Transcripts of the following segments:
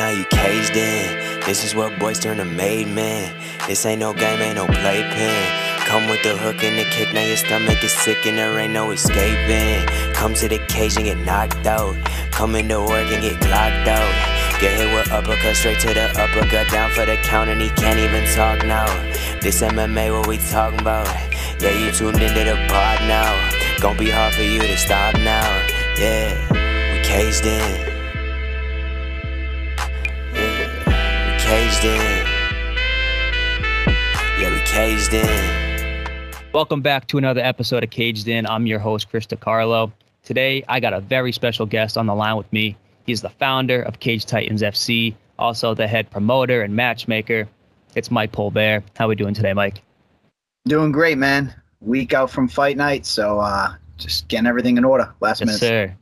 now you caged in. This is what boys turn to made men. This ain't no game, ain't no playpen. Come with the hook and the kick, now your stomach is sick and there ain't no escaping. Come to the cage and get knocked out. Come into work and get clocked out. Get hit with uppercut straight to the uppercut, down for the count and he can't even talk now. This MMA, what we talking about? Yeah, you tuned into the pod now. Gonna be hard for you to stop now. Yeah, we caged in. Caged in. Yeah, we caged in. Welcome back to another episode of Caged In. I'm your host, Chris DiCarlo. Today, I got a very special guest on the line with me. He's the founder of Cage Titans FC, also the head promoter and matchmaker. It's Mike Polbert. How are we doing today, Mike? Doing great, man. Week out from fight night, so uh, just getting everything in order. Last yes, minute. sir.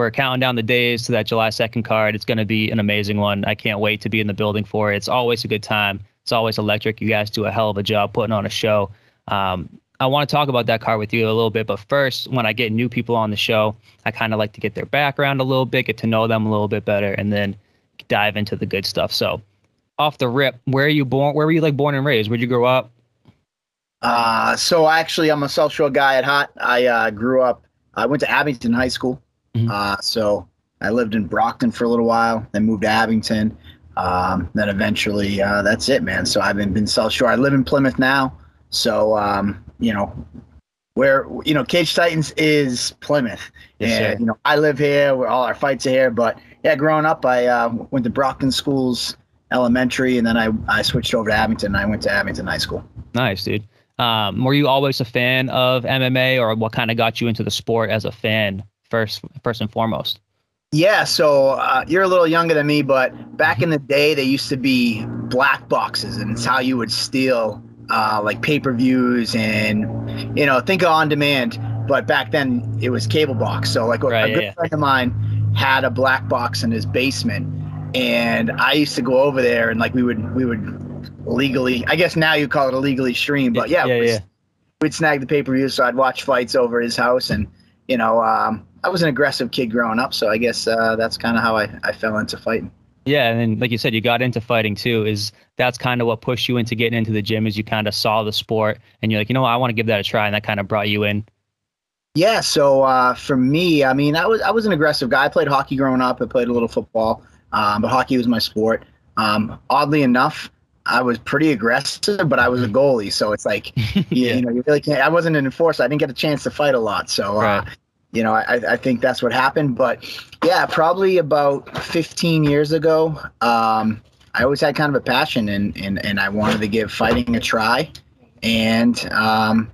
We're counting down the days to that July 2nd card. It's going to be an amazing one. I can't wait to be in the building for it. It's always a good time. It's always electric. You guys do a hell of a job putting on a show. Um, I want to talk about that card with you a little bit, but first, when I get new people on the show, I kind of like to get their background a little bit, get to know them a little bit better, and then dive into the good stuff. So, off the rip, where are you born? Where were you like born and raised? Where'd you grow up? Uh, so actually, I'm a South Shore guy at heart. I uh, grew up. I went to Abington High School. Mhm. Uh, so I lived in Brockton for a little while, then moved to Abington. Um, then eventually, uh, that's it, man. So I've been been South Shore. I live in Plymouth now. So um, you know, where you know Cage Titans is Plymouth, Yes, and sir. you know I live here. Where all our fights are here. But yeah, growing up, I uh, went to Brockton schools, elementary, and then I I switched over to Abington. and I went to Abington High School. Nice, dude. Um, were you always a fan of MMA, or what kind of got you into the sport as a fan first, first and foremost? Yeah, so uh, you're a little younger than me, but back in the day, they used to be black boxes, and it's how you would steal uh, like pay per views and you know think of on demand. But back then, it was cable box. So like a- Right, a yeah, good yeah. friend of mine had a black box in his basement, and I used to go over there and like we would we would legally, I guess now you call it illegally stream, but yeah, yeah, we- yeah. we'd snag the pay per view, so I'd watch fights over his house, and you know, um, I was an aggressive kid growing up, so I guess uh, that's kind of how I, I fell into fighting. Yeah, and then like you said, you got into fighting too. Is that's kind of what pushed you into getting into the gym? Is you kind of saw the sport and you're like, you know, what, I want to give that a try, and that kind of brought you in. Yeah, so uh, for me, I mean, I was I was an aggressive guy. I played hockey growing up. I played a little football, um, but hockey was my sport. Um, oddly enough, I was pretty aggressive, but I was a goalie, so it's like you, you know, you really can't. I wasn't an enforcer. I didn't get a chance to fight a lot, so uh, Right. You know, I, I think that's what happened. But yeah, probably about 15 years ago, um, I always had kind of a passion, and and and I wanted to give fighting a try, and um,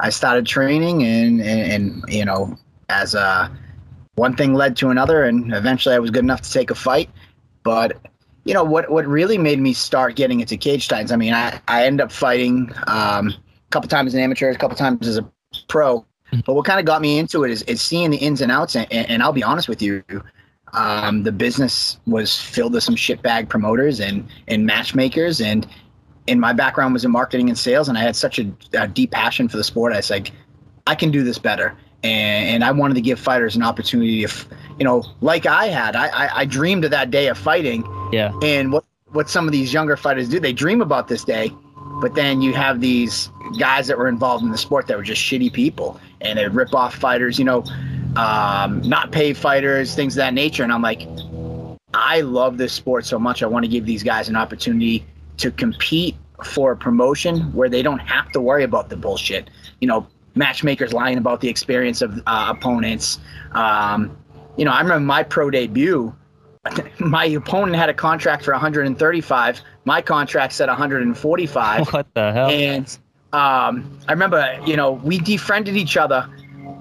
I started training, and, and and you know, as a one thing led to another, and eventually I was good enough to take a fight. But you know what? What really made me start getting into cage titans? I mean, I I ended up fighting um, a couple times as an amateur, a couple times as a pro. But what kind of got me into it is, is seeing the ins and outs. And, and I'll be honest with you, um, the business was filled with some shitbag promoters and and matchmakers. And and my background was in marketing and sales, and I had such a, a deep passion for the sport. I was like, I can do this better. And, and I wanted to give fighters an opportunity. If you know, like I had, I, I I dreamed of that day of fighting. Yeah, And what what some of these younger fighters do, they dream about this day, but then you have these guys that were involved in the sport that were just shitty people, and they rip off fighters, you know, um, not pay fighters, things of that nature. And I'm like, I love this sport so much. I want to give these guys an opportunity to compete for a promotion where they don't have to worry about the bullshit. You know, matchmakers lying about the experience of uh, opponents. Um, you know, I remember my pro debut. My opponent had a contract for 135. My contract said 145 what the hell? and um, I remember, you know, we defriended each other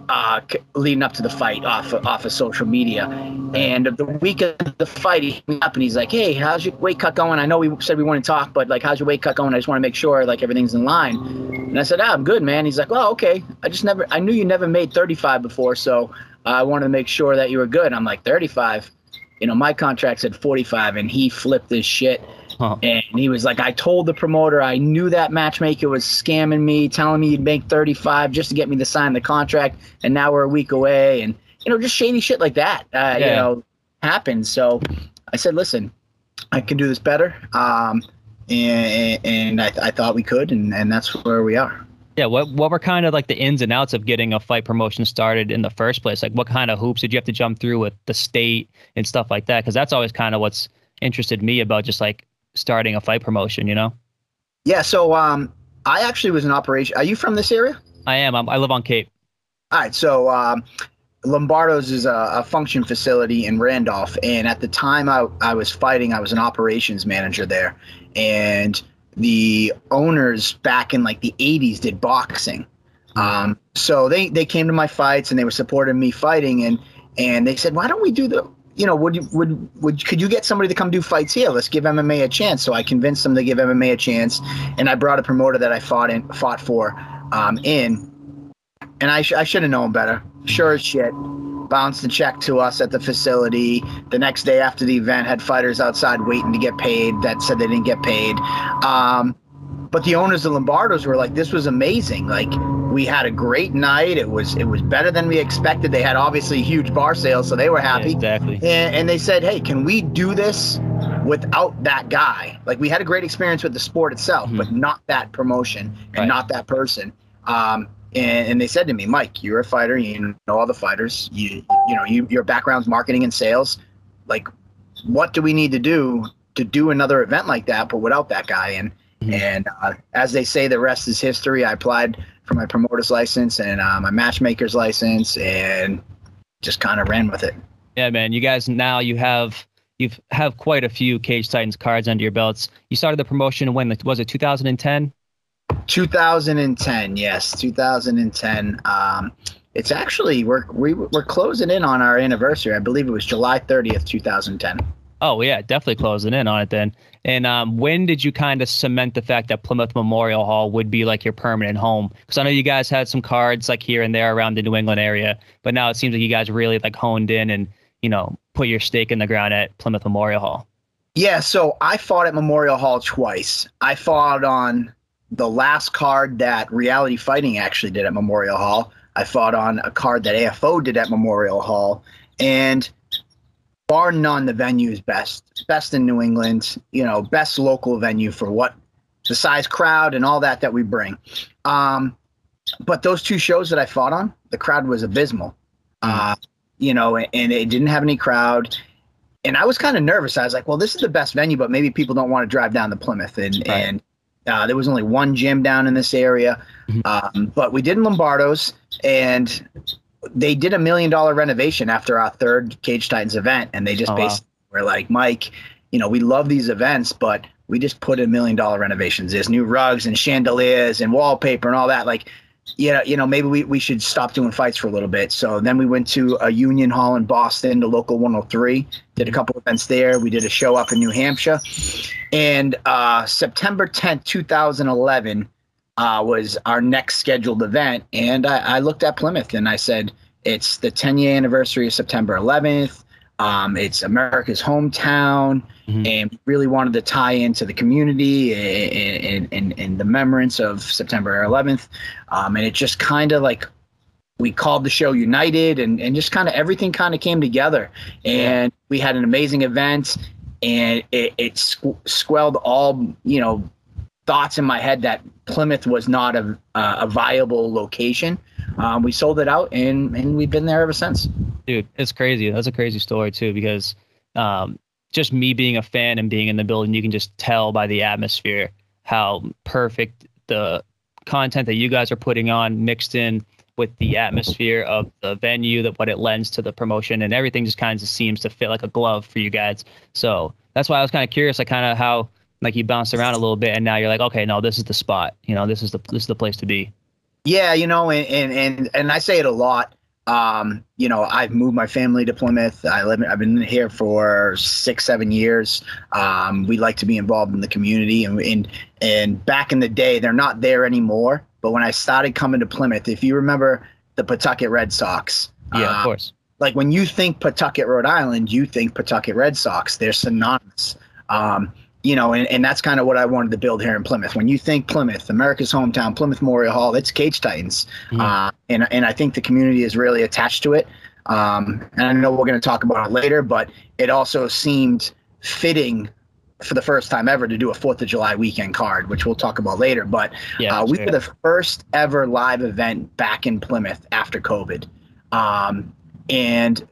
uh, leading up to the fight off of, off of social media. And the week of the fight, he hit me up and he's like, "Hey, how's your weight cut going? I know we said we wouldn't talk, but like, how's your weight cut going? I just want to make sure like everything's in line." And I said, "Ah, I'm good, man." He's like, "Well, okay. I just never, I knew you never made 35 before, so I wanted to make sure that you were good." I'm like, "35." You know, my contract said 45, and he flipped this shit. Huh. And he was like, I told the promoter I knew that matchmaker was scamming me, telling me he'd make 35 just to get me to sign the contract. And now we're a week away. And, you know, just shady shit like that, uh, you know, happens. So I said, listen, I can do this better. Um, and and I, I thought we could, and, and that's where we are. Yeah, what what were kind of like the ins and outs of getting a fight promotion started in the first place? Like, what kind of hoops did you have to jump through with the state and stuff like that? Because that's always kind of what's interested me about just like starting a fight promotion. You know? Yeah. So um, I actually was an operation. Are you from this area? I am. I'm, i live on Cape. All right. So um, Lombardo's is a, a, function facility in Randolph, and at the time I, I was fighting, I was an operations manager there, and the owners back in like the 80s did boxing. Um, so they they came to my fights and they were supporting me fighting, and and they said, why don't we do the you know, would would would could you get somebody to come do fights here? Let's give MMA a chance. So I convinced them to give MMA a chance, and I brought a promoter that I fought in fought for um, in, and I, sh- I should have known better. Sure as shit, bounced a check to us at the facility. The next day after the event, had fighters outside waiting to get paid that said they didn't get paid. Um, but the owners of Lombardo's were like, "This was amazing! Like, we had a great night. It was it was better than we expected. They had obviously huge bar sales, so they were happy. Yeah, exactly. And, and they said, "Hey, can we do this without that guy? Like, we had a great experience with the sport itself, mm-hmm. but not that promotion and right. not that person." Um, and, and they said to me, Mike, you're a fighter. You know all the fighters. You you know you, your background's marketing and sales. Like, what do we need to do to do another event like that, but without that guy? And mm-hmm. and uh, as they say, the rest is history. I applied for my promoter's license and uh, my matchmaker's license, and just kind of ran with it. Yeah, man. You guys now you have you have quite a few Cage Titans cards under your belts. You started the promotion when was it 2010? 2010, yes, 2010. Um, it's actually we're we, are we are closing in on our anniversary. I believe it was July 30th, 2010. Oh yeah, definitely closing in on it then. And um, when did you kind of cement the fact that Plymouth Memorial Hall would be like your permanent home? Because I know you guys had some cards like here and there around the New England area, but now it seems like you guys really like honed in and you know put your stake in the ground at Plymouth Memorial Hall. Yeah, so I fought at Memorial Hall twice. I fought on the last card that Reality Fighting actually did at Memorial Hall. I fought on a card that AFO did at Memorial Hall, and bar none, the venue is best. It's best in New England. You know, best local venue for what the size crowd and all that that we bring. Um, but those two shows that I fought on, the crowd was abysmal. Uh, you know, and it didn't have any crowd. And I was kind of nervous. I was like, well, this is the best venue, but maybe people don't want to drive down to Plymouth. And, right. and uh, there was only one gym down in this area, mm-hmm. um, but we did in Lombardo's, and they did a million dollar renovation after our third Cage Titans event, and they just oh, basically wow. were like, Mike, you know, we love these events, but we just put in million dollar renovations. There's new rugs and chandeliers and wallpaper and all that. Like, yeah, you know, maybe we, we should stop doing fights for a little bit. So then we went to a union hall in Boston, the local 103, did a couple events there. We did a show up in New Hampshire. And uh, September 10th, 2011 uh, was our next scheduled event. And I, I looked at Plymouth and I said, it's the 10 year anniversary of September 11th. Um, it's America's hometown, mm-hmm. and really wanted to tie into the community and, and, and, the remembrance of September 11th. Um, and it just kind of like we called the show United, and, and just kind of everything kind of came together. And we had an amazing event, and it, it squ- squelled all, you know, thoughts in my head that Plymouth was not a, a viable location. Um, we sold it out and, and we've been there ever since. Dude, it's crazy. That's a crazy story too, because um, just me being a fan and being in the building, you can just tell by the atmosphere how perfect the content that you guys are putting on mixed in with the atmosphere of the venue, that what it lends to the promotion, and everything just kind of seems to fit like a glove for you guys. So that's why I was kind of curious, like kind of how like you bounced around a little bit, and now you're like, okay, no, this is the spot. You know, this is the this is the place to be. Yeah, you know, and and and, and I say it a lot. Um, you know, I've moved my family to Plymouth. I live. I've been here for six, seven years. Um, we like to be involved in the community, and and and back in the day, they're not there anymore. But when I started coming to Plymouth, if you remember the Pawtucket Red Sox, yeah, of course. Like when you think Pawtucket, Rhode Island, you think Pawtucket Red Sox. They're synonymous. Um, you know, and, and that's kind of what I wanted to build here in Plymouth. When you think Plymouth, America's hometown, Plymouth Memorial Hall, it's Cage Titans, mm-hmm. uh, and and I think the community is really attached to it. Um, and I know we're going to talk about it later, but it also seemed fitting for the first time ever to do a Fourth of July weekend card, which we'll talk about later. But Yeah, uh, we were the first ever live event back in Plymouth after COVID. Um, and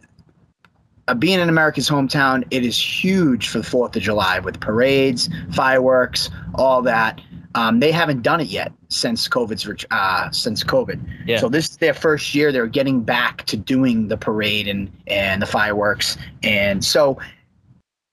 uh, being in America's hometown, it is huge for the Fourth of July with parades, fireworks, all that. Um, they haven't done it yet since COVID's uh, since COVID. Yeah. So this is their first year. They're getting back to doing the parade and and the fireworks. And so,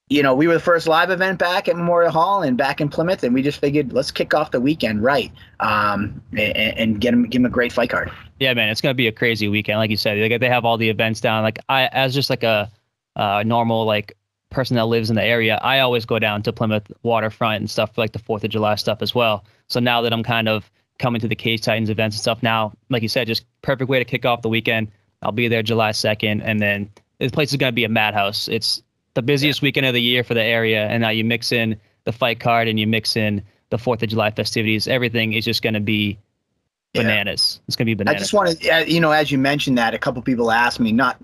you know, we were the first live event back at Memorial Hall and back in Plymouth, and we just figured let's kick off the weekend right um, and, and get them give them a great fight card. Yeah, man, it's gonna be a crazy weekend. Like you said, like they have all the events down. Like I, as just like a uh, normal like person that lives in the area, I always go down to Plymouth waterfront and stuff for like the Fourth of July stuff as well. So now that I'm kind of coming to the Cage Titans events and stuff now, like you said, just perfect way to kick off the weekend. I'll be there July second, and then this place is gonna be a madhouse. It's the busiest weekend of the year for the area, and now you mix in the fight card and you mix in the Fourth of July festivities. Everything is just gonna be Yeah. bananas. It's gonna be bananas. I just want to, you know, as you mentioned that, a couple people asked me, not,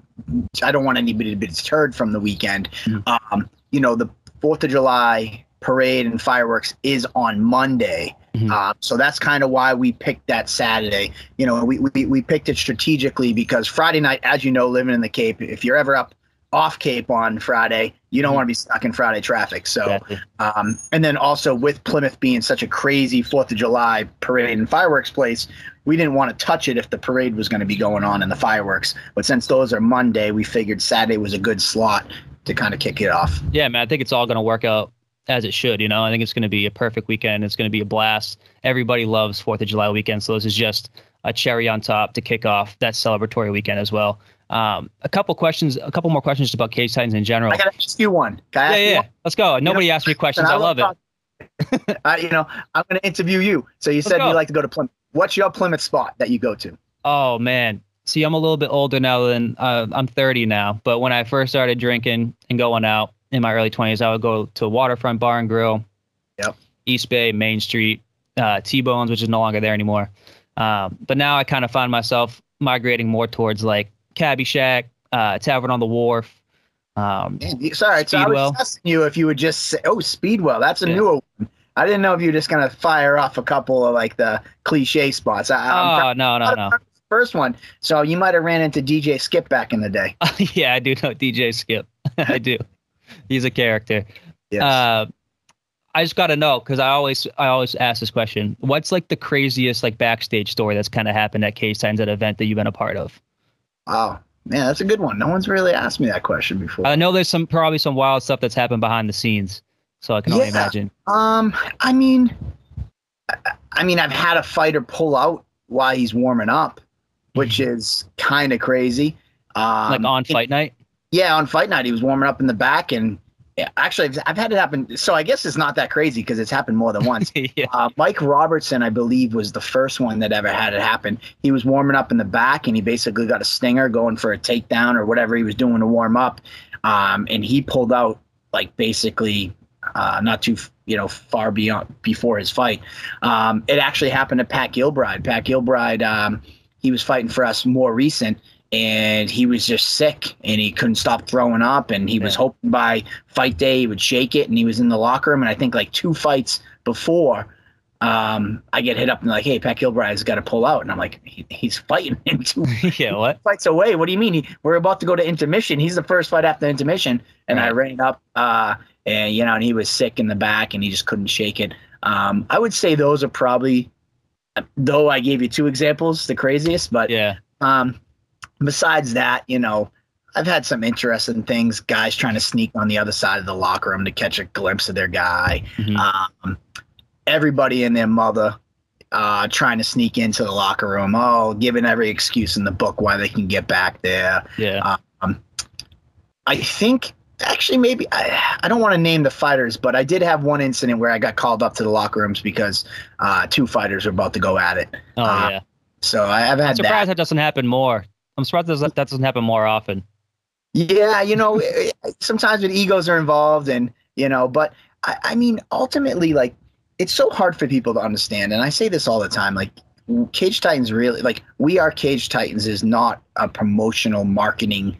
I don't want anybody to be deterred from the weekend. Mhm. Um, you know, the Fourth of July parade and fireworks is on Monday. Mhm. Uh, so that's kind of why we picked that Saturday. You know, we, we, we picked it strategically because Friday night, as you know, living in the Cape, if you're ever up off Cape on Friday, you don't Mhm. want to be stuck in Friday traffic. So, Exactly. um, and then also with Plymouth being such a crazy Fourth of July parade and fireworks place, we didn't want to touch it if the parade was going to be going on and the fireworks. But since those are Monday, we figured Saturday was a good slot to kind of kick it off. Yeah, man, I think it's all going to work out as it should. You know, I think it's going to be a perfect weekend. It's going to be a blast. Everybody loves Fourth of July weekend, so this is just a cherry on top to kick off that celebratory weekend as well. Um, a couple questions, a couple more questions about Cage Titans in general. I got to ask you one. Can I Yeah, you yeah, one? let's go. Nobody asked me questions. And I love it. talk- uh, you know, I'm going to interview you. So you said go. you like to go to Plymouth. What's your Plymouth spot that you go to? Oh man, see, I'm a little bit older now than uh, I'm 30 now. But when I first started drinking and going out in my early 20s, I would go to Waterfront Bar and Grill, Yep. East Bay, Main Street, uh, T Bones, which is no longer there anymore. Um, but now I kind of find myself migrating more towards like Cabby Shack, uh, Tavern on the Wharf. Um, Sorry, so I was testing you if you would just say, oh, Speedwell. That's a Yeah. newer one. I didn't know if you were just going to fire off a couple of like the cliche spots. I, I'm oh no, no, no. first one. So you might have ran into DJ Skip back in the day. yeah, I do know DJ Skip. I do. He's a character. Yes. Uh, I just got to know because I always I always ask this question. What's like the craziest like backstage story that's kind of happened at Cage Titans at an event that you've been a part of? Wow. Man, that's a good one. No one's really asked me that question before. I know there's some probably some wild stuff that's happened behind the scenes, so I can only Yeah. imagine. Um, I mean, I, mean, I've had a fighter pull out while he's warming up, which is kind of crazy. Um, Mm-hmm. like on fight night. Yeah, on fight night, he was warming up in the back, and yeah, actually, I've, I've had it happen. So I guess it's not that crazy because it's happened more than once. yeah. Uh, Mike Robertson, I believe, was the first one that ever had it happen. He was warming up in the back, and he basically got a stinger going for a takedown or whatever he was doing to warm up, um, and he pulled out like basically uh, not too you know far beyond before his fight. Um, it actually happened to Pat Gilbride. Pat Gilbride, um, he was fighting for us more recent. And he was just sick, and he couldn't stop throwing up. And he was hoping by fight day he would shake it. And he was in the locker room. And I think like two fights before, um, I get hit up and like, hey, Pat Gilbride's got to pull out, and I'm like, he, he's fighting in two yeah. What? fights away. What do you mean? He, we're about to go to intermission. He's the first fight after intermission, and I ran up, uh, and you know, and he was sick in the back, and he just couldn't shake it. Um, I would say those are probably, though I gave you two examples, the craziest. But Yeah. um, besides that, you know, I've had some interesting things. Guys trying to sneak on the other side of the locker room to catch a glimpse of their guy Mhm. um, everybody and their mother uh, trying to sneak into the locker room. Oh, giving every excuse in the book why they can get back there. yeah. Um, I think actually maybe I, I don't want to name the fighters, but I did have one incident where I got called up to the locker rooms because uh, two fighters were about to go at it. oh uh, yeah. So I have I'm had surprised that. that doesn't happen more. I'm surprised that that doesn't happen more often. Yeah, you know, sometimes when egos are involved, and you know, but I, I mean, ultimately, like, it's so hard for people to understand, and I say this all the time, like. Cage Titans really like we are Cage Titans is not a promotional marketing,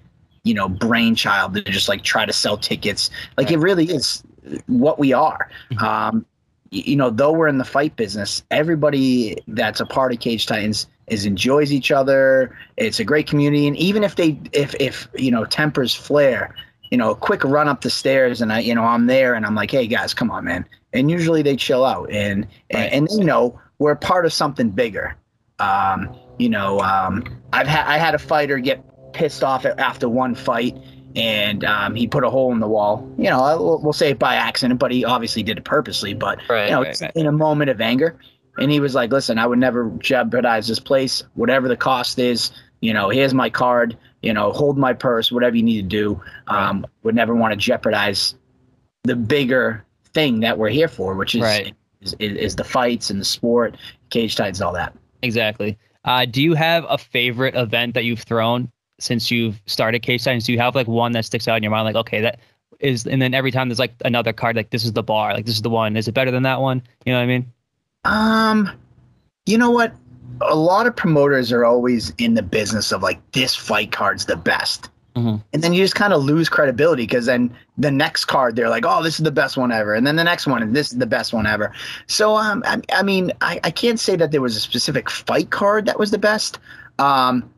you know, brainchild to just like try to sell tickets. Like it really is what we are. Mm-hmm. Um, you know, though we're in the fight business, everybody that's a part of Cage Titans is enjoys each other. It's a great community, and even if they, if if you know, tempers flare, you know, a quick run up the stairs, and I, you know, I'm there, and I'm like, hey guys, come on, man, and usually they chill out, and right. and, and you know, we're part of something bigger. Um, you know, um, I've had I had a fighter get pissed off after one fight and um, he put a hole in the wall. You know, we'll, we'll, say it by accident, but he obviously did it purposely. But right, you know, right, right. in a moment of anger, and he was like, "Listen, I would never jeopardize this place, whatever the cost is. You know, here's my card. You know, hold my purse, whatever you need to do. Um, would never want to jeopardize the bigger thing that we're here for, which is is, is, is, the fights and the sport, Cage Titans, all that. Exactly. Uh, do you have a favorite event that you've thrown since you've started Cage Titans? Do you have like one that sticks out in your mind? Like, okay, that is, and then every time there's like another card, like this is the bar, like this is the one. Is it better than that one? You know what I mean? Um, you know what? A lot of promoters are always in the business of like this fight card's the best. Mm-hmm. And then you just kind of lose credibility because then the next card they're like, oh, this is the best one ever, and then the next one, and this is the best one ever. So um, I, I mean, I, I can't say that there was a specific fight card that was the best. Um,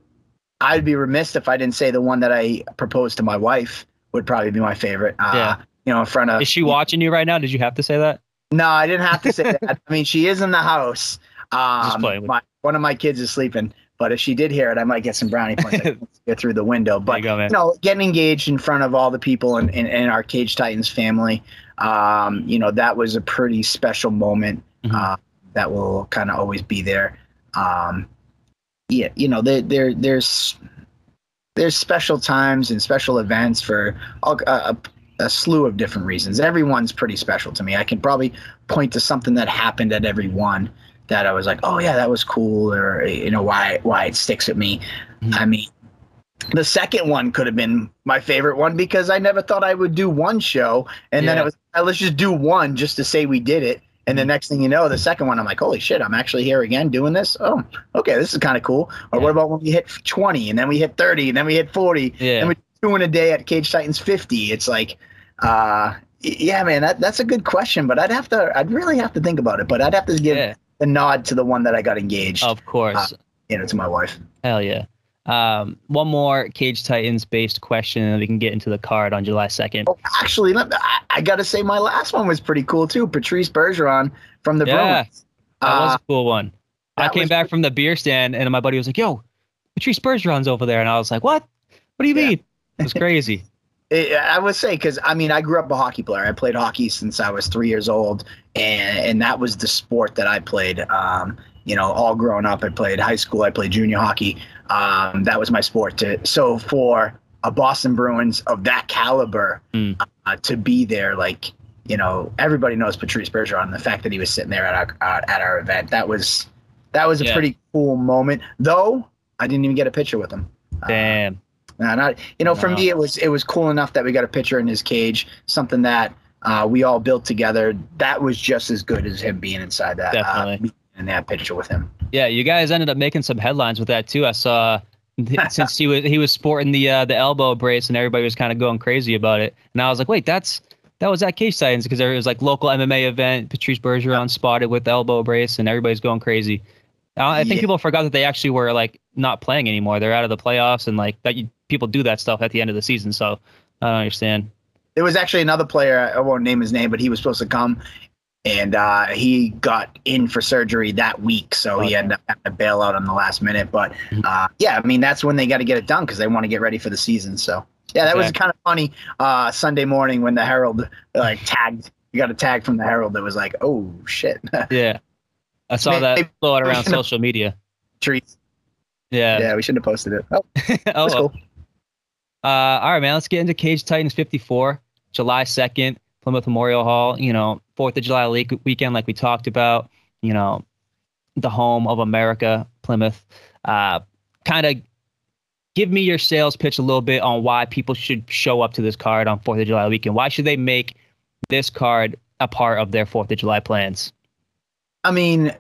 I'd be remiss if I didn't say the one that I proposed to my wife would probably be my favorite. Uh, yeah. You know, in front of. Is she watching you right now? Did you have to say that? No, I didn't have to say that. I mean, she is in the house. Um, my, one of my kids is sleeping, but if she did hear it, I might get some brownie points get through the window. But you, go, you, know, getting engaged in front of all the people in, in, in our Cage Titans family, um, you know, that was a pretty special moment mm-hmm. uh, that will kind of always be there. Um, yeah, you know, there, there there's there's special times and special events for all, uh, a, slew of different reasons. Everyone's pretty special to me. I can probably point to something that happened at every one that I was like, oh yeah, that was cool, or you know why why it sticks with me. Mm-hmm. I mean, the second one could have been my favorite one because I never thought I would do one show, and yeah. then it was let's just do one just to say we did it, and the next thing you know, the second one, I'm like, holy shit, I'm actually here again doing this. Oh, okay, this is kind of cool. Or yeah. what about when we hit 20 and then we hit 30 and then we hit 40 yeah. and doing a day at Cage Titans 50? It's like, uh, yeah, man, that, that's a good question, but I'd have to, I'd really have to think about it. But I'd have to give yeah. the nod to the one that I got engaged. Of course. Uh, you know, to my wife. Hell yeah. Um, one more Cage Titans based question, and we can get into the card on July 2nd. Oh, actually, I, I got to say, my last one was pretty cool too. Patrice Bergeron from the yeah, Bruins. That uh, was a cool one. I came back from the beer stand, and my buddy was like, "Yo, Patrice Bergeron's over there," and I was like, "What? What do you yeah. mean?" It was crazy. It, I would say because I mean I grew up a hockey player. I played hockey since I was three years old, and and that was the sport that I played. Um, you know, all growing up, I played high school, I played junior hockey. Um, that was my sport. To, so for a Boston Bruins of that caliber mm. uh, to be there, like you know, everybody knows Patrice Bergeron. The fact that he was sitting there at our uh, at our event, that was that was a yeah. pretty cool moment. Though I didn't even get a picture with him. Uh, Damn. Uh, not you know, for me it was it was cool enough that we got a picture in his cage. Something that uh, we all built together. That was just as good as him being inside that. Uh, Definitely. in that picture with him. Yeah, you guys ended up making some headlines with that too. I saw since he was he was sporting the uh, the elbow brace and everybody was kind of going crazy about it. And I was like, wait, that's that was at Cage Titans because there was like local MMA event. Patrice Bergeron spotted with the elbow brace and everybody's going crazy. I think yeah. people forgot that they actually were like not playing anymore. They're out of the playoffs and like that. You, people do that stuff at the end of the season. So I don't understand. There was actually another player. I won't name his name, but he was supposed to come and uh, he got in for surgery that week, so okay. he ended up having to bail out on the last minute. But mm-hmm. uh, yeah, I mean that's when they got to get it done because they want to get ready for the season. So yeah, that was kind of funny. Uh, Sunday morning when the Herald like tagged, you got a tag from the Herald that was like, oh shit. yeah, I saw maybe, that float around social media. Treats. Yeah. Yeah, we shouldn't have posted it. Oh, oh cool. Uh, all right, man. Let's get into Cage Titans 54, July 2nd. Plymouth Memorial Hall, you know, Fourth of July weekend, like we talked about, you know, the home of America, Plymouth. Uh, kind of give me your sales pitch a little bit on why people should show up to this card on Fourth of July weekend. Why should they make this card a part of their Fourth of July plans? I mean,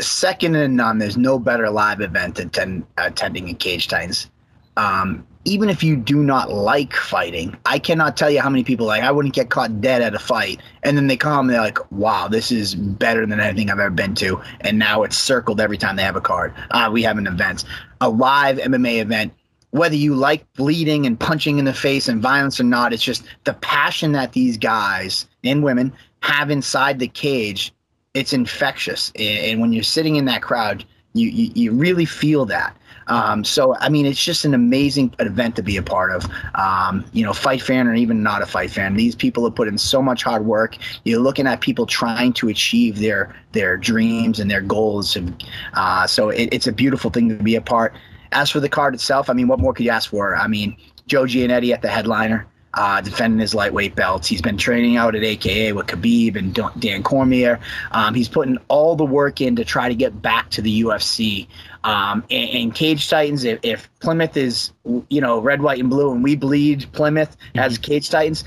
second and none, there's no better live event than ten, attending a Cage Titans um, even if you do not like fighting, I cannot tell you how many people like I wouldn't get caught dead at a fight, and then they come and they're like, "Wow, this is better than anything I've ever been to," and now it's circled every time they have a card. Uh, we have an event, a live MMA event. Whether you like bleeding and punching in the face and violence or not, it's just the passion that these guys and women have inside the cage. It's infectious, and when you're sitting in that crowd, you you, you really feel that. Um, so, I mean, it's just an amazing event to be a part of. Um, you know, fight fan or even not a fight fan, these people have put in so much hard work. You're looking at people trying to achieve their their dreams and their goals. And, uh, so it, it's a beautiful thing to be a part. As for the card itself, I mean, what more could you ask for? I mean, Joe Giannetti at the headliner uh, defending his lightweight belts. He's been training out at AKA with Khabib and Dan Cormier. Um, he's putting all the work in to try to get back to the UFC. Um, and, and, Cage Titans, if, if, Plymouth is, you know, red, white, and blue, and we bleed Plymouth mm-hmm. as Cage Titans,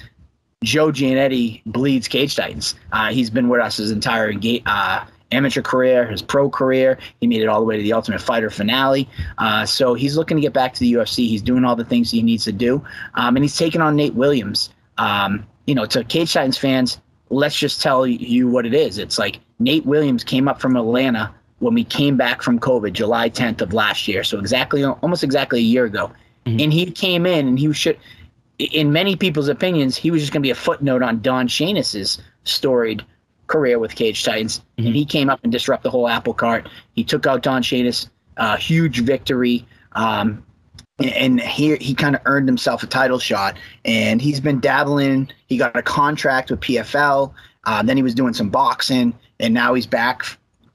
Joe Giannetti bleeds Cage Titans. Uh, he's been with us his entire uh, amateur career, his pro career. He made it all the way to the Ultimate Fighter finale. Uh, so he's looking to get back to the UFC. He's doing all the things he needs to do, um, and he's taking on Nate Williams. Um, you know, to Cage Titans fans, let's just tell you what it is. It's like Nate Williams came up from Atlanta when we came back from COVID, July 10th of last year. So exactly, almost exactly a year ago, mm-hmm. and he came in and he should. In many people's opinions, he was just going to be a footnote on Don Shainis's storied career with Cage Titans, mm-hmm. and he came up and disrupted the whole apple cart. He took out Don Shainis, uh, huge victory. Um, and he he kind of earned himself a title shot, and he's been dabbling. He got a contract with PFL. Uh, then he was doing some boxing, and now he's back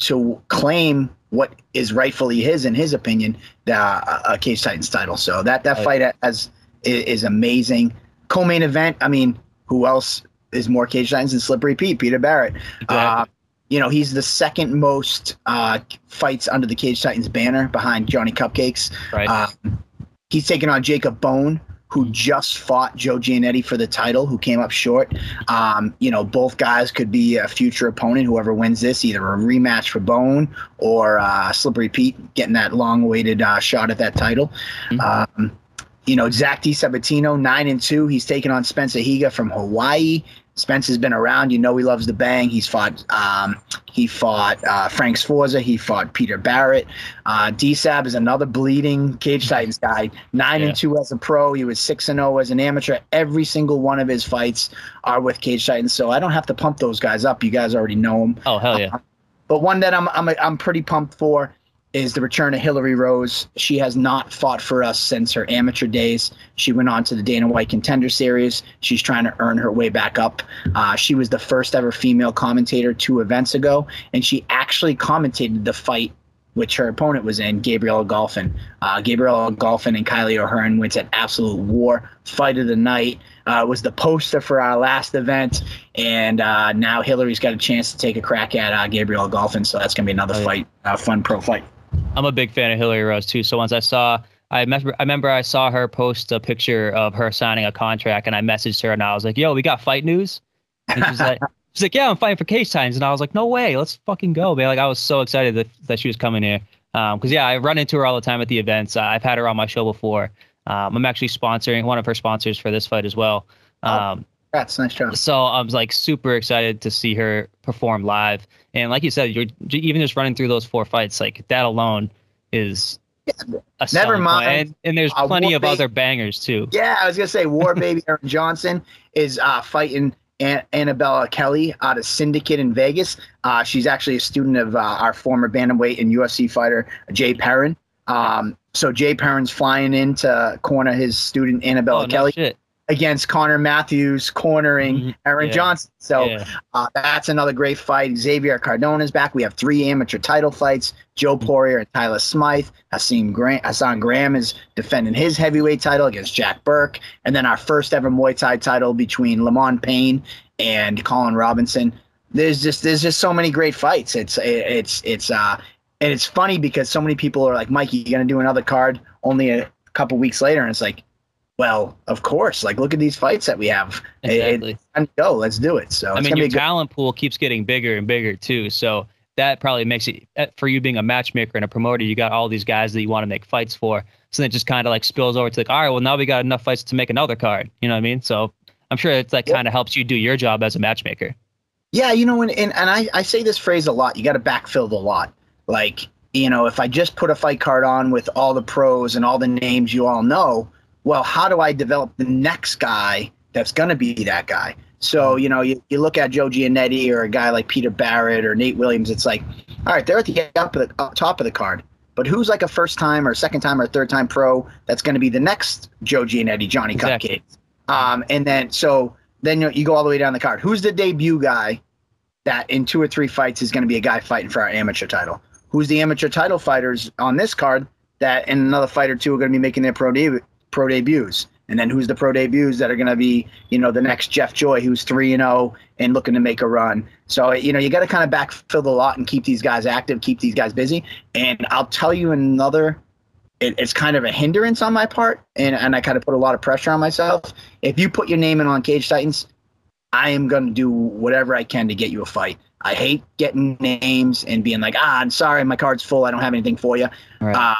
to claim what is rightfully his, in his opinion, the uh, a Cage Titans title. So that that fight has is, is amazing. Co-main event. I mean, who else is more cage titans than Slippery Pete, Peter Barrett. Exactly. Uh, you know, he's the second most uh, fights under the Cage Titans banner behind Johnny Cupcakes. Right. Um, he's taking on Jacob Bone, who just fought Joe Giannetti for the title, who came up short. Um, you know, both guys could be a future opponent, whoever wins this, either a rematch for Bone or uh, Slippery Pete getting that long awaited uh, shot at that title. Mm-hmm. Um, you know, Zach DiSabatino, nine and two. He's taking on Spencer Higa from Hawaii. Spence has been around. You know he loves the bang. He's fought. Um, he fought uh, Frank Sforza. He fought Peter Barrett. Uh, DSAB is another bleeding Cage Titans guy. Nine yeah. and two as a pro. He was six and zero oh as an amateur. Every single one of his fights are with Cage Titans. So I don't have to pump those guys up. You guys already know them. Oh hell yeah! Uh, but one that I'm I'm I'm pretty pumped for is the return of Hillary Rose. She has not fought for us since her amateur days. She went on to the Dana White Contender Series. She's trying to earn her way back up. Uh, she was the first ever female commentator two events ago, and she actually commentated the fight which her opponent was in, Gabrielle Golfin. Uh, Gabrielle Golfin and Kylie O'Hearn went at absolute war. Fight of the night uh, was the poster for our last event, and uh, now Hillary's got a chance to take a crack at uh, Gabrielle Golfin. So that's gonna be another oh, fight, uh, fun pro fight. I'm a big fan of Hillary Rose too. So once I saw, I, me- I remember I saw her post a picture of her signing a contract, and I messaged her and I was like, "Yo, we got fight news." And she's like, "She's like, yeah, I'm fighting for Cage Titans, and I was like, "No way, let's fucking go, man!" Like I was so excited that that she was coming here. Um, because yeah, I run into her all the time at the events. Uh, I've had her on my show before. Um, I'm actually sponsoring one of her sponsors for this fight as well. Oh, um, oh, that's nice job. So I was like super excited to see her perform live. And like you said, you're even just running through those four fights, like that alone is Never mind. And, and, there's uh, plenty of other bangers too. Yeah, I was gonna say War Baby Erin Johnson is uh, fighting An- Annabella Kelly out of Syndicate in Vegas. Uh, she's actually a student of uh, our former bantamweight and UFC fighter Jay Perrin. Um, so Jay Perrin's flying in to corner his student Annabella oh, Kelly. No against Connor Matthews cornering mm-hmm. Erin yeah. Johnson. So yeah. uh, that's another great fight. Xavier Cardona is back. We have three amateur title fights. Joe mm-hmm. Poirier and Tyler Smythe. Hassan Graham, Hassan Graham is defending his heavyweight title against Jack Burke. And then our first ever Muay Thai title between Lamont Payne and Colin Robinson. There's just there's just so many great fights. It's it's it's uh and it's funny because so many people are like, Mikey, you gonna do another card only a couple weeks later, and it's like, well, of course. Like, look at these fights that we have. Exactly. It, it, go. Let's do it. So I mean, your talent pool keeps getting bigger and bigger too. So that probably makes it eh, for you being a matchmaker and a promoter. You got all these guys that you want to make fights for. So then it just kind of like spills over to like, all right, well now we got enough fights to make another card. You know what I mean? So I'm sure it's like kind of helps you do your job as a matchmaker. Yeah, you know, and and, and I, I say this phrase a lot. You got to backfill the lot. Like, you know, if I just put a fight card on with all the pros and all the names you all know, well, how do I develop the next guy that's going to be that guy? So, you know, you, you look at Joe Giannetti or a guy like Peter Barrett or Nate Williams, it's like, all right, they're at the top of the, up top of the card. But who's like a first time or second time or third time pro that's going to be the next Joe Giannetti, Johnny exactly. Cupcakes? Um, and then so then you, you go all the way down the card. Who's the debut guy that in two or three fights is going to be a guy fighting for our amateur title? Who's the amateur title fighters on this card that in another fight or two are going to be making their pro, de- pro debuts? And then who's the pro debuts that are going to be, you know, the next Jeff Joy, who's three and zero oh and looking to make a run. So you know, you got to kind of backfill the lot and keep these guys active, keep these guys busy. And I'll tell you another. It, it's kind of a hindrance on my part, and and I kind of put a lot of pressure on myself. If you put your name in on Cage Titans, I am going to do whatever I can to get you a fight. I hate getting names and being like, ah, I'm sorry, my card's full. I don't have anything for you. Right. Uh,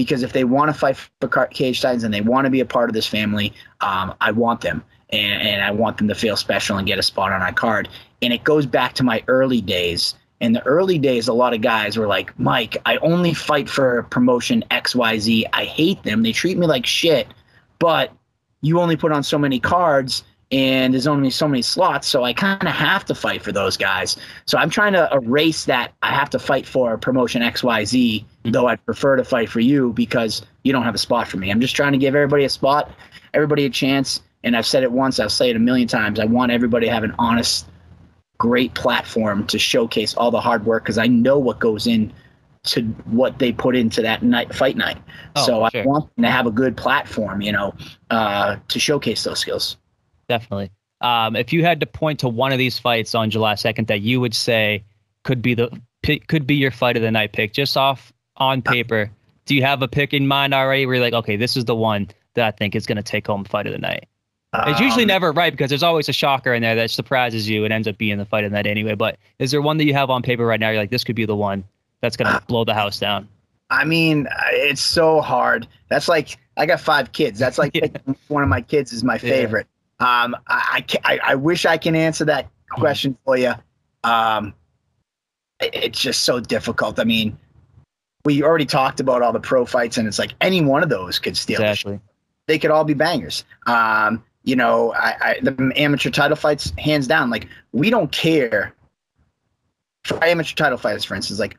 because if they want to fight for Cage Titans and they want to be a part of this family, um, I want them. And, and I want them to feel special and get a spot on our card. And it goes back to my early days. In the early days, a lot of guys were like, Mike, I only fight for promotion XYZ. I hate them. They treat me like shit. But you only put on so many cards and there's only so many slots, so I kind of have to fight for those guys. So I'm trying to erase that I have to fight for promotion XYZ. Though I'd prefer to fight for you because you don't have a spot for me. I'm just trying to give everybody a spot, everybody a chance. And I've said it once, I'll say it a million times. I want everybody to have an honest, great platform to showcase all the hard work because I know what goes in to what they put into that night fight night. Oh, so sure. I want them to have a good platform, you know, uh, to showcase those skills definitely. Um, if you had to point to one of these fights on July 2nd that you would say could be the could be your fight of the night pick, just off on paper, do you have a pick in mind already? Where you're like, okay, this is the one that I think is going to take home fight of the night. It's usually um, never right because there's always a shocker in there that surprises you and ends up being the fight of the night anyway. But is there one that you have on paper right now? You're like, this could be the one that's going to uh, blow the house down. I mean, it's so hard. That's like I got five kids. That's like yeah. one of my kids is my favorite. Um, I, I, I wish I can answer that question for you. Um, it's just so difficult. I mean, we already talked about all the pro fights, and it's like any one of those could steal. Exactly. They could all be bangers. Um, you know, I, I, the amateur title fights, hands down. Like we don't care for amateur title fighters, for instance. Like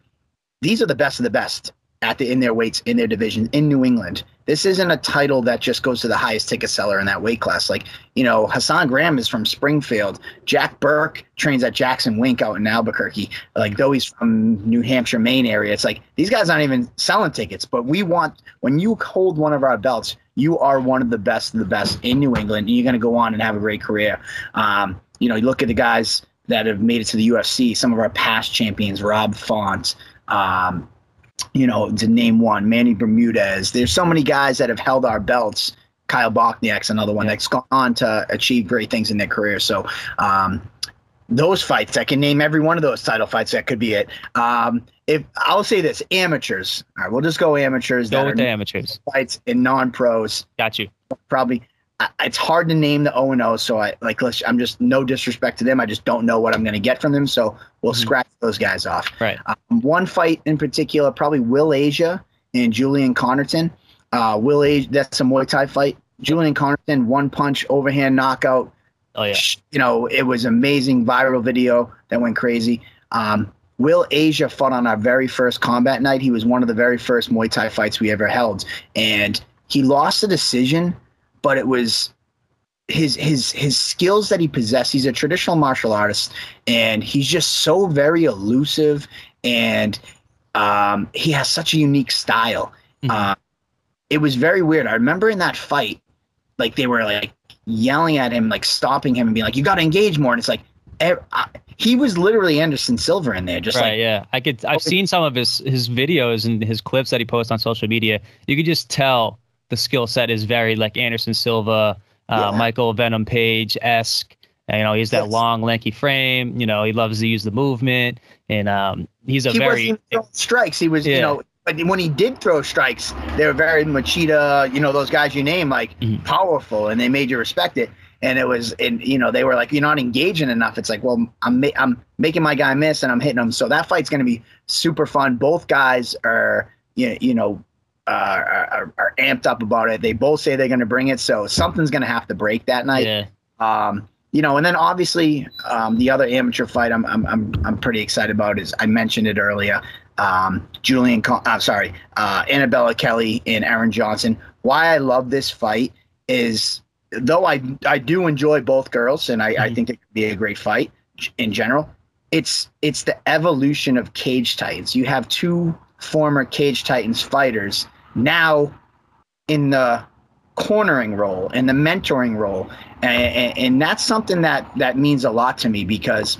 these are the best of the best at the in their weights in their division in New England. This isn't a title that just goes to the highest ticket seller in that weight class. Like, you know, Hassan Graham is from Springfield. Jack Burke trains at Jackson Wink out in Albuquerque. Like, though he's from New Hampshire, Maine area, it's like these guys aren't even selling tickets. But we want when you hold one of our belts, you are one of the best of the best in New England. And you're going to go on and have a great career. Um, you know, you look at the guys that have made it to the UFC. Some of our past champions, Rob Font. Um, you know, to name one, Manny Bermudez. There's so many guys that have held our belts. Kyle Bochniak's another one that's gone on to achieve great things in their career. So, um, those fights, I can name every one of those title fights. That could be it. Um, if I'll say this, amateurs. All right, we'll just go amateurs. Go with the amateurs. Fights in non-pros. Got you. Probably it's hard to name the O and O. So I like let's. I'm just no disrespect to them. I just don't know what I'm going to get from them. So we'll mm-hmm. scratch those guys off. Right. Um, one fight in particular, probably Will Asia and Julian Connerton. Uh, Will Asia, that's a Muay Thai fight. Julian Connerton, one punch overhand knockout. Oh yeah. You know, it was amazing viral video that went crazy. Um, Will Asia fought on our very first combat night. He was one of the very first Muay Thai fights we ever held, and he lost the decision but it was his his his skills that he possessed. He's a traditional martial artist, and he's just so very elusive, and um, he has such a unique style. Mm-hmm. Uh, it was very weird. I remember in that fight, like they were like yelling at him, like stopping him, and being like, "You got to engage more." And it's like. he was literally Anderson Silva in there, just right. Like, yeah, I could. I've seen some of his his videos and his clips that he posts on social media. You could just tell the skill set is very like Anderson Silva, uh, yeah. Michael Venom Page esque. You know, he's that Yes. long, lanky frame. You know, he loves to use the movement, and um, he's a he very strikes. He was, Yeah. you know, but when he did throw strikes, they were very Machida, you know, those guys you name, like Mhm. powerful, and they made you respect it. And it was, and you know, they were like, you're not engaging enough. It's like, well, I'm ma- I'm making my guy miss, and I'm hitting him. So that fight's going to be super fun. Both guys are, you you know, are, are- are amped up about it. They both say they're going to bring it. So something's going to have to break that night. yeah, Um, you know, and then obviously um, the other amateur fight I'm, I'm I'm I'm pretty excited about is I mentioned it earlier. Um, Julian, Con- uh, sorry, uh, Annabella Kelly and Aaron Johnson. Why I love this fight is though I I do enjoy both girls and I, I Mhm. think it could be a great fight in general. It's it's the evolution of Cage Titans. You have two former Cage Titans fighters now in the cornering role and the mentoring role. And, and, and that's something that that means a lot to me because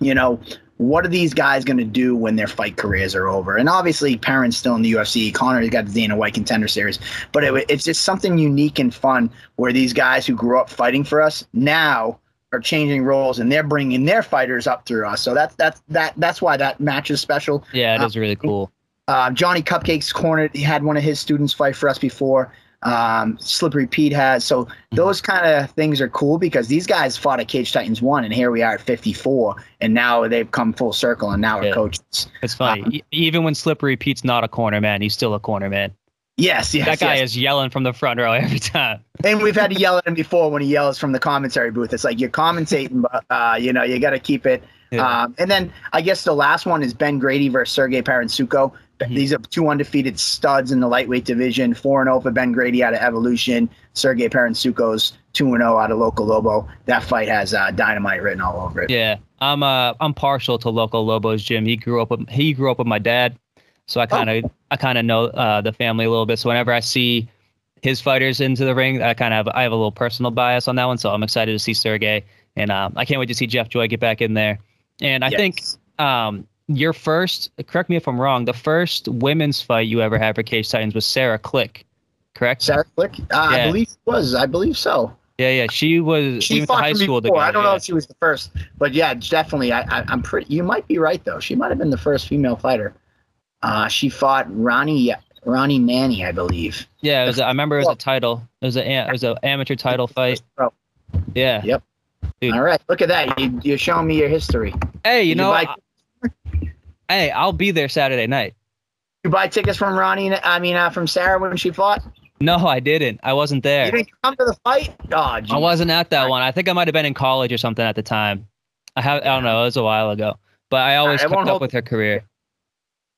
you know what are these guys going to do when their fight careers are over? And obviously Perrin's still in the UFC Connor's got the Dana White contender series. But it, it's just something unique and fun where these guys who grew up fighting for us now are changing roles and they're bringing their fighters up through us so that's that's that that's why that match is special yeah, it Uh, is really cool. uh, Johnny Cupcakes cornered. He had one of his students fight for us before. Um, Slippery Pete has. So those kind of things are cool because these guys fought at Cage Titans one, and here we are at 54, and now they've come full circle, and now we're coaches. It's funny. um, E- Even when Slippery Pete's not a corner man, he's still a corner man. Yes, yes, that guy yes. is yelling from the front row every time. And we've had to yell at him before when he yells from the commentary booth. It's like you're commentating, but uh, you know you got to keep it. Yeah. Um, and then I guess the last one is Ben Grady versus Sergey Paransuko. Mhm. These are two undefeated studs in the lightweight division. Four and zero for Ben Grady out of Evolution. Sergey Paransuko's two and zero out of Local Lobo. That fight has uh, dynamite written all over it. Yeah, I'm uh I'm partial to Local Lobos Jim. He grew up with he grew up with my dad, so I kind of I kind of know uh, the family a little bit. So whenever I see his fighters into the ring, I kind of have I have a little personal bias on that one. So I'm excited to see Sergey, and um, I can't wait to see Jeff Joy get back in there. And I Yes. think um your first correct me if I'm wrong. The first women's fight you ever had for Cage Titans was Sarah Click, correct? Sarah Click, uh, I believe was. I believe so. Yeah, yeah. She was She fought high school before. together. I don't know if she was the first, but yeah, definitely. I, I, I'm pretty. You might be right though. She might have been the first female fighter. Uh, she fought Ronnie Ronnie Manny, I believe. Yeah, it was. a- I remember it was a title. It was a it was an amateur title fight. Yeah. Yep. Dude. All right, look at that. You, you're showing me your history. Hey, you know, buy, I- hey, I'll be there Saturday night. you buy tickets from Ronnie. I mean, uh, from Sarah when she fought. No, I didn't. I wasn't there. You didn't come to the fight. Oh, geez. I wasn't at that one. I think I might have been in college or something at the time. I have. I don't know. It was a while ago. But I always won't kept up with her career.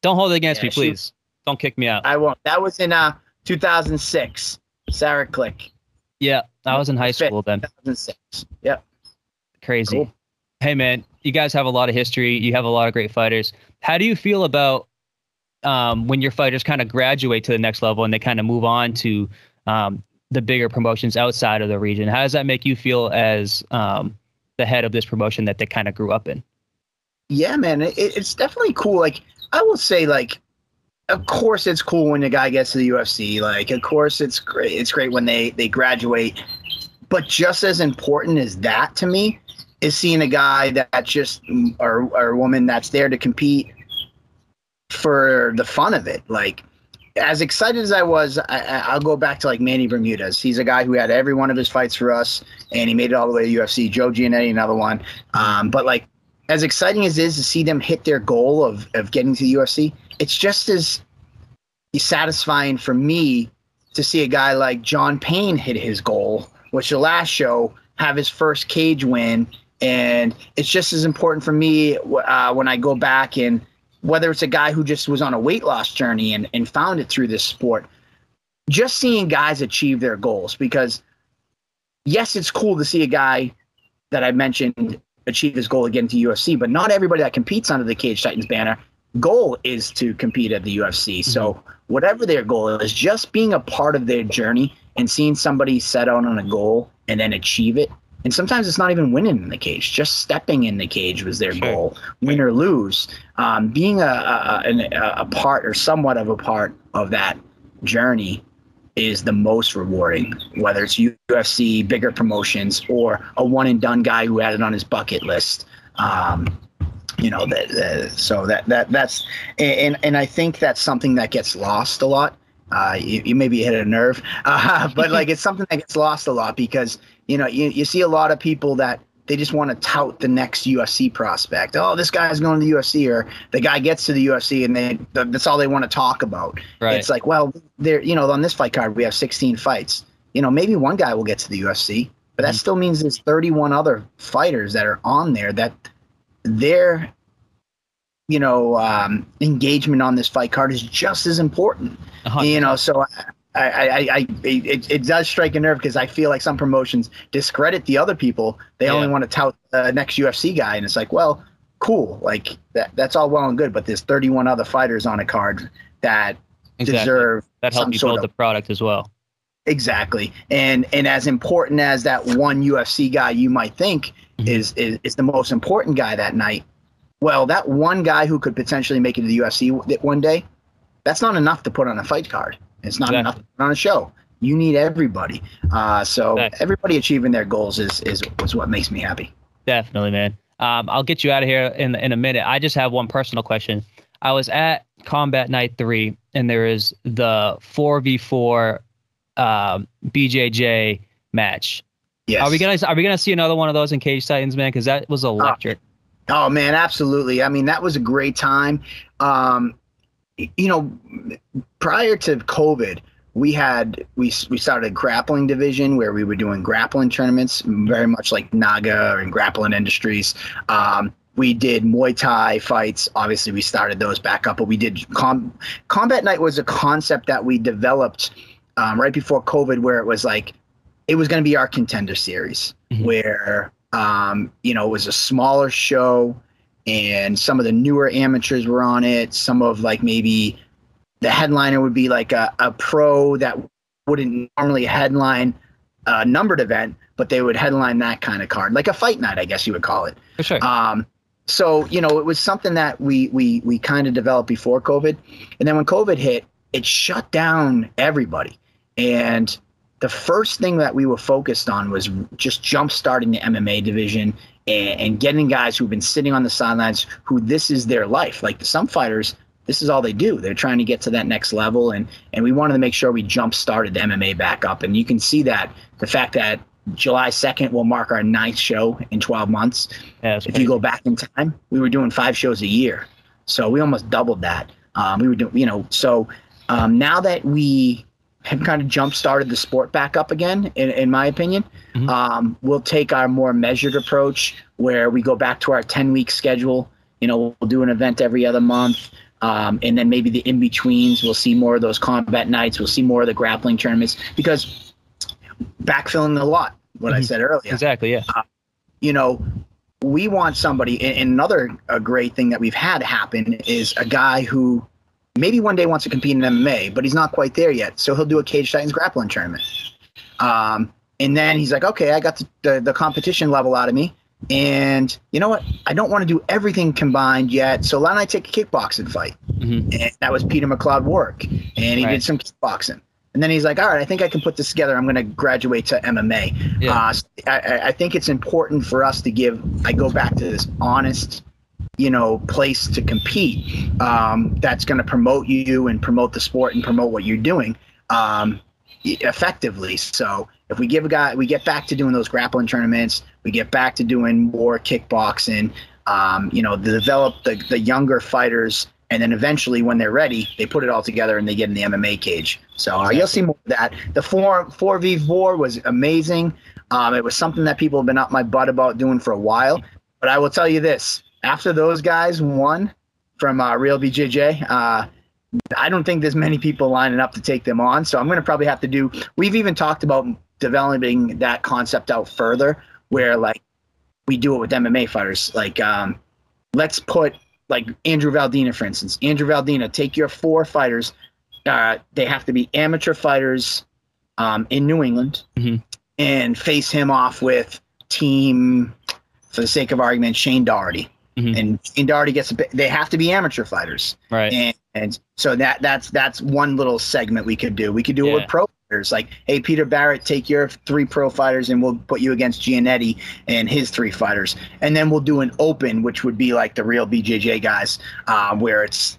Don't hold it against Yeah, me, she- please. Don't kick me out. I won't. That was in uh 2006. Sarah Click. Yeah, I was in high school then. 2006. Yep. Crazy. Cool. Hey man, you guys have a lot of history. You have a lot of great fighters. How do you feel about um, when your fighters kind of graduate to the next level and they kind of move on to um, the bigger promotions outside of the region? How does that make you feel as um, the head of this promotion that they kind of grew up in? Yeah, man, it, it's definitely cool. Like I will say, like, of course it's cool when a guy gets to the UFC. Like, of course it's great. It's great when they they graduate. But just as important as that to me is seeing a guy that just or or a woman that's there to compete for the fun of it. Like, as excited as I was, I, I- I'll go back to like Manny Bermudez. He's a guy who had every one of his fights for us, and he made it all the way to UFC. Joe Giannetti, another one. Um, but like as exciting as it is to see them hit their goal of, of getting to the UFC, it's just as satisfying for me to see a guy like John Payne hit his goal, which the last show have his first cage win. And it's just as important for me uh, when I go back and whether it's a guy who just was on a weight loss journey and, and found it through this sport, just seeing guys achieve their goals. Because, yes, it's cool to see a guy that I mentioned achieve his goal again to UFC, but not everybody that competes under the Cage Titans banner goal is to compete at the UFC. So whatever their goal is, just being a part of their journey and seeing somebody set out on a goal and then achieve it. And sometimes it's not even winning in the cage; just stepping in the cage was their Sure. goal, win or lose. Um, being a, a, a, a a part or somewhat of a part of that journey is the most rewarding, whether it's UFC, bigger promotions, or a one and done guy who had it on his bucket list. Um, you know that so that that that's and and I think that's something that gets lost a lot. Uh, you, you maybe hit a nerve, uh, but like it's something that gets lost a lot because you know you, you see a lot of people that they just want to tout the next UFC prospect. Oh, this guy's going to the UFC, or the guy gets to the UFC, and they that's all they want to talk about. Right. It's like, well, there, you know, on this fight card we have 16 fights. You know, maybe one guy will get to the UFC, but that mm-hmm. still means there's 31 other fighters that are on there that their, you know, um, engagement on this fight card is just as important. Uh-huh. You know, so I, I, I, it, it does strike a nerve because I feel like some promotions discredit the other people. They yeah. only want to tout the next UFC guy, and it's like, well, cool, like that. That's all well and good, but there's 31 other fighters on a card that exactly. deserve that help you build of, the product as well. Exactly, and and as important as that one UFC guy you might think mm-hmm. is, is is the most important guy that night. Well, that one guy who could potentially make it to the UFC one day, that's not enough to put on a fight card. It's not exactly. enough on a show. You need everybody. Uh, so nice. everybody achieving their goals is, is is what makes me happy. Definitely, man. Um, I'll get you out of here in in a minute. I just have one personal question. I was at Combat Night Three, and there is the four v four um, BJJ match. Yes. Are we gonna Are we gonna see another one of those in Cage Titans, man? Because that was electric. Oh, oh, man, absolutely. I mean, that was a great time. Um, you know, prior to COVID, we had we we started a grappling division where we were doing grappling tournaments, very much like NAGA and Grappling Industries. Um, we did Muay Thai fights. Obviously, we started those back up, but we did com- Combat Night was a concept that we developed um, right before COVID, where it was like it was going to be our contender series, mm-hmm. where um, you know it was a smaller show and some of the newer amateurs were on it. Some of like maybe the headliner would be like a, a pro that wouldn't normally headline a numbered event, but they would headline that kind of card, like a fight night, I guess you would call it. For sure. Um, so you know, it was something that we we we kind of developed before COVID, and then when COVID hit, it shut down everybody. And the first thing that we were focused on was just jump starting the MMA division and, and getting guys who've been sitting on the sidelines who this is their life. Like some fighters, this is all they do. They're trying to get to that next level, and and we wanted to make sure we jump started the MMA back up. And you can see that the fact that July 2nd will mark our ninth show in 12 months. Yeah, if you go back in time, we were doing five shows a year, so we almost doubled that. Um, we were doing, you know, so um, now that we have kind of jump started the sport back up again, in, in my opinion. Mm-hmm. Um, we'll take our more measured approach where we go back to our 10 week schedule. You know, we'll do an event every other month. Um, and then maybe the in betweens, we'll see more of those combat nights. We'll see more of the grappling tournaments because backfilling a lot, what mm-hmm. I said earlier. Exactly. Yeah. Uh, you know, we want somebody, and another a great thing that we've had happen is a guy who maybe one day wants to compete in MMA, but he's not quite there yet. So he'll do a Cage Titans grappling tournament. Um, and then he's like, okay, I got the, the, the, competition level out of me. And you know what? I don't want to do everything combined yet. So why don't I take a kickboxing fight? Mm-hmm. And that was Peter McLeod work. And he right. did some kickboxing. And then he's like, all right, I think I can put this together. I'm going to graduate to MMA. Yeah. Uh, I, I think it's important for us to give, I go back to this honest you know place to compete um, that's going to promote you and promote the sport and promote what you're doing um, effectively. So if we give a guy we get back to doing those grappling tournaments we get back to doing more kickboxing um, you know develop the, the younger fighters and then eventually when they're ready they put it all together and they get in the mma cage. So uh, you'll see more of that. The 4 4v4 was amazing. Um, it was something that people have been up my butt about doing for a while. But i will tell you this after those guys won from uh, Real BJJ, uh, I don't think there's many people lining up to take them on. So I'm going to probably have to do. We've even talked about developing that concept out further, where like we do it with MMA fighters. Like, um, let's put like Andrew Valdina, for instance. Andrew Valdina, take your four fighters. Uh, they have to be amateur fighters um, in New England, mm-hmm. and face him off with team, for the sake of argument, Shane Doherty. Mm-hmm. And Shane Doherty gets a, they have to be amateur fighters, right? And, and so that that's that's one little segment we could do. We could do yeah. it with pro fighters. Like, hey, Peter Barrett, take your three pro fighters and we'll put you against Giannetti and his three fighters. And then we'll do an open, which would be like the real BJJ guys, um, where it's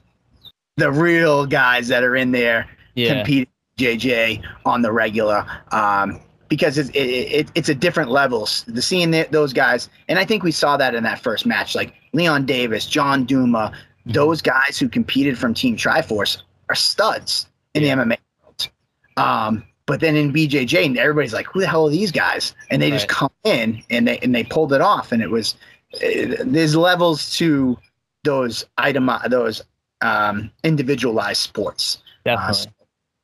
the real guys that are in there Yeah. competing JJ on the regular. Um, because it's it, it, it's a different levels. The seeing the, those guys, and I think we saw that in that first match. Like Leon Davis, John Duma, those guys who competed from Team Triforce are studs in Yeah. the MMA world. Um, but then in BJJ, everybody's like, "Who the hell are these guys?" And they just come in and they and they pulled it off. And it was uh, there's levels to those item those um, individualized sports. Uh, Definitely. so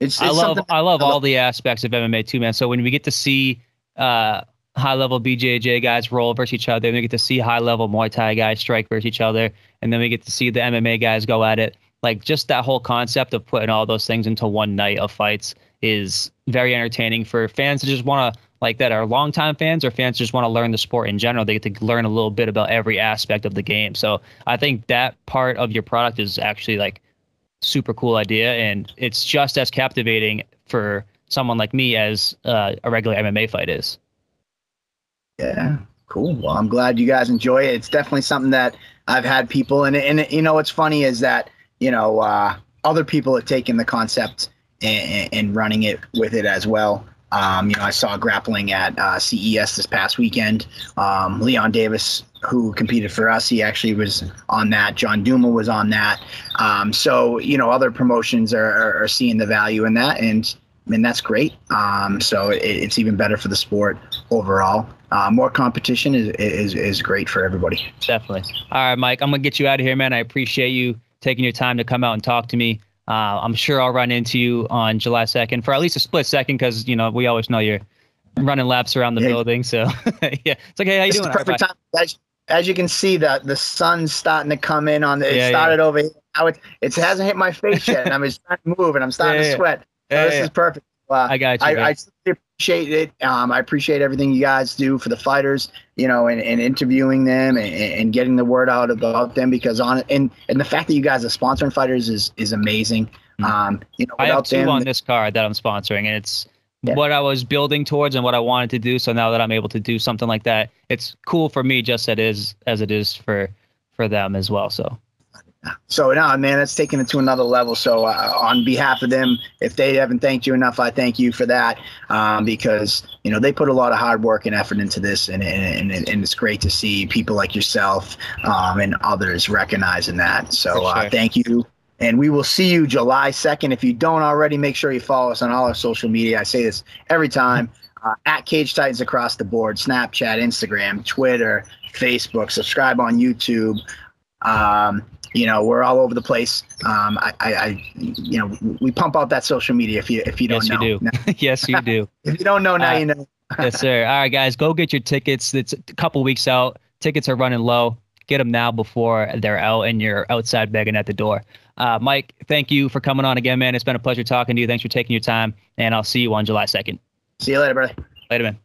it's, I love I love I all the aspects of MMA too, man. So when we get to see uh, high level BJJ guys roll versus each other, then we get to see high level Muay Thai guys strike versus each other, and then we get to see the MMA guys go at it. Like just that whole concept of putting all those things into one night of fights is very entertaining for fans to just want to like that are longtime fans or fans just want to learn the sport in general. They get to learn a little bit about every aspect of the game. So I think that part of your product is actually like super cool idea and it's just as captivating for someone like me as uh, a regular MMA fight is. Yeah, cool. Well, I'm glad you guys enjoy it. It's definitely something that I've had people, and and you know what's funny is that you know uh, other people have taken the concept and, and running it with it as well. Um, you know, I saw grappling at uh, CES this past weekend. Um, Leon Davis, who competed for us, he actually was on that. John Duma was on that. Um, so you know, other promotions are, are, are seeing the value in that, and and that's great. Um, so it, it's even better for the sport overall. Uh, more competition is, is is great for everybody. Definitely. All right, Mike, I'm gonna get you out of here, man. I appreciate you taking your time to come out and talk to me. Uh, I'm sure I'll run into you on July 2nd for at least a split second because you know we always know you're running laps around the Yeah. building. So yeah, it's like, hey, how you It's doing? the perfect time. As, as you can see, the the sun's starting to come in on the. It Yeah, started over here. Now it it hasn't hit my face yet, and I'm just starting to move, and I'm starting Yeah, to yeah. sweat. So this yeah. is perfect. Uh, I got you. I. I appreciate it. Um, I appreciate everything you guys do for the fighters, you know, and, and interviewing them and, and getting the word out about them because on and and the fact that you guys are sponsoring fighters is is amazing. Um, you know, I have two them, on this card that I'm sponsoring, and it's Yeah. what I was building towards and what I wanted to do. So now that I'm able to do something like that, it's cool for me just as it is as it is for for them as well. So So no, man, that's taking it to another level. So uh, on behalf of them, if they haven't thanked you enough, I thank you for that um, because you know they put a lot of hard work and effort into this, and and, and, and it's great to see people like yourself um, and others recognizing that. So uh, sure. thank you. And we will see you July 2nd. If you don't already, make sure you follow us on all our social media. I say this every time uh, at Cage Titans across the board Snapchat, Instagram, Twitter, Facebook. Subscribe on YouTube. Um, you know, we're all over the place. Um, I, I, I, you know, we pump out that social media if you if you don't yes, know. you do. Yes, you do. if you don't know now, Uh, you know. yes, sir. All right, guys, go get your tickets. It's a couple weeks out. Tickets are running low. Get them now before they're out and you're outside begging at the door. Uh, Mike, thank you for coming on again, man. It's been a pleasure talking to you. Thanks for taking your time, and I'll see you on July 2nd. See you later, brother. Later, man.